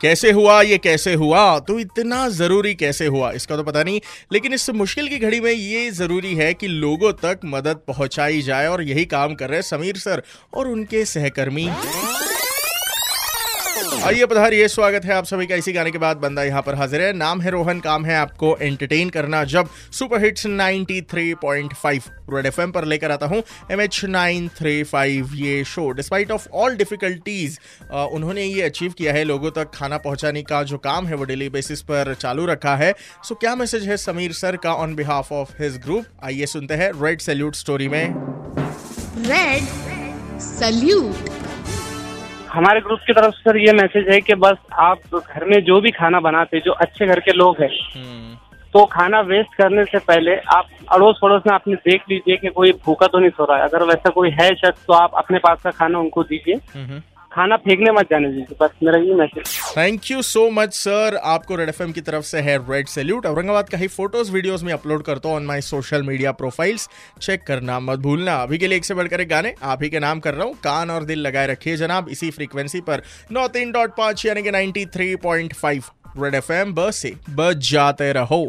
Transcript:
कैसे हुआ, ये कैसे हुआ? तो इतना ज़रूरी कैसे हुआ, इसका तो पता नहीं। लेकिन इस मुश्किल की घड़ी में ये ज़रूरी है कि लोगों तक मदद पहुंचाई जाए और यही काम कर रहे समीर सर और उनके सहकर्मी। आइए पधारिए स्वागत है आप सभी का। इसी गाने के बाद बंदा यहाँ पर हाजिर है। नाम है रोहन, काम है आपको एंटरटेन करना जब सुपर हिट्स 93.5 रेड एफएम पर लेकर आता हूँ। एम एच ये show despite of all difficulties उन्होंने ये अचीव किया है। लोगों तक खाना पहुँचाने का जो काम है वो डेली बेसिस पर चालू रखा है। सो क्या मैसेज है समीर सर का on behalf of his group आइए सुनते हैं रेड सैल्यूट स्टोरी में। रेड सल्यूट हमारे ग्रुप की तरफ़ सर ये मैसेज है कि बस आप घर में जो भी खाना बनाते जो अच्छे घर के लोग हैं तो खाना वेस्ट करने से पहले आप अड़ोस पड़ोस में आपने देख लीजिए कि कोई भूखा तो नहीं सो रहा है। अगर वैसा कोई है शख्स तो आप अपने पास का खाना उनको दीजिए। खाना फेंकने मत जाने दीजिए बस मेरा ये message thank you so much sir आपको रेड एफएम की तरफ़ से है रेड सैल्यूट औरंगाबाद का ही फ़ोटोज़ वीडियोस में अपलोड करता हूँ on my social media profiles check करना मत भूलना। अभी के लिए एक से बढ़कर एक गाने आप ही के नाम कर रहा हूँ। कान और दिल लगाए रखिए जनाब। इसी फ्रीक्वेंसी पर नौ तीन डॉट पाँच यानी कि ninety three point five Red F M बस से बच जाते रहो।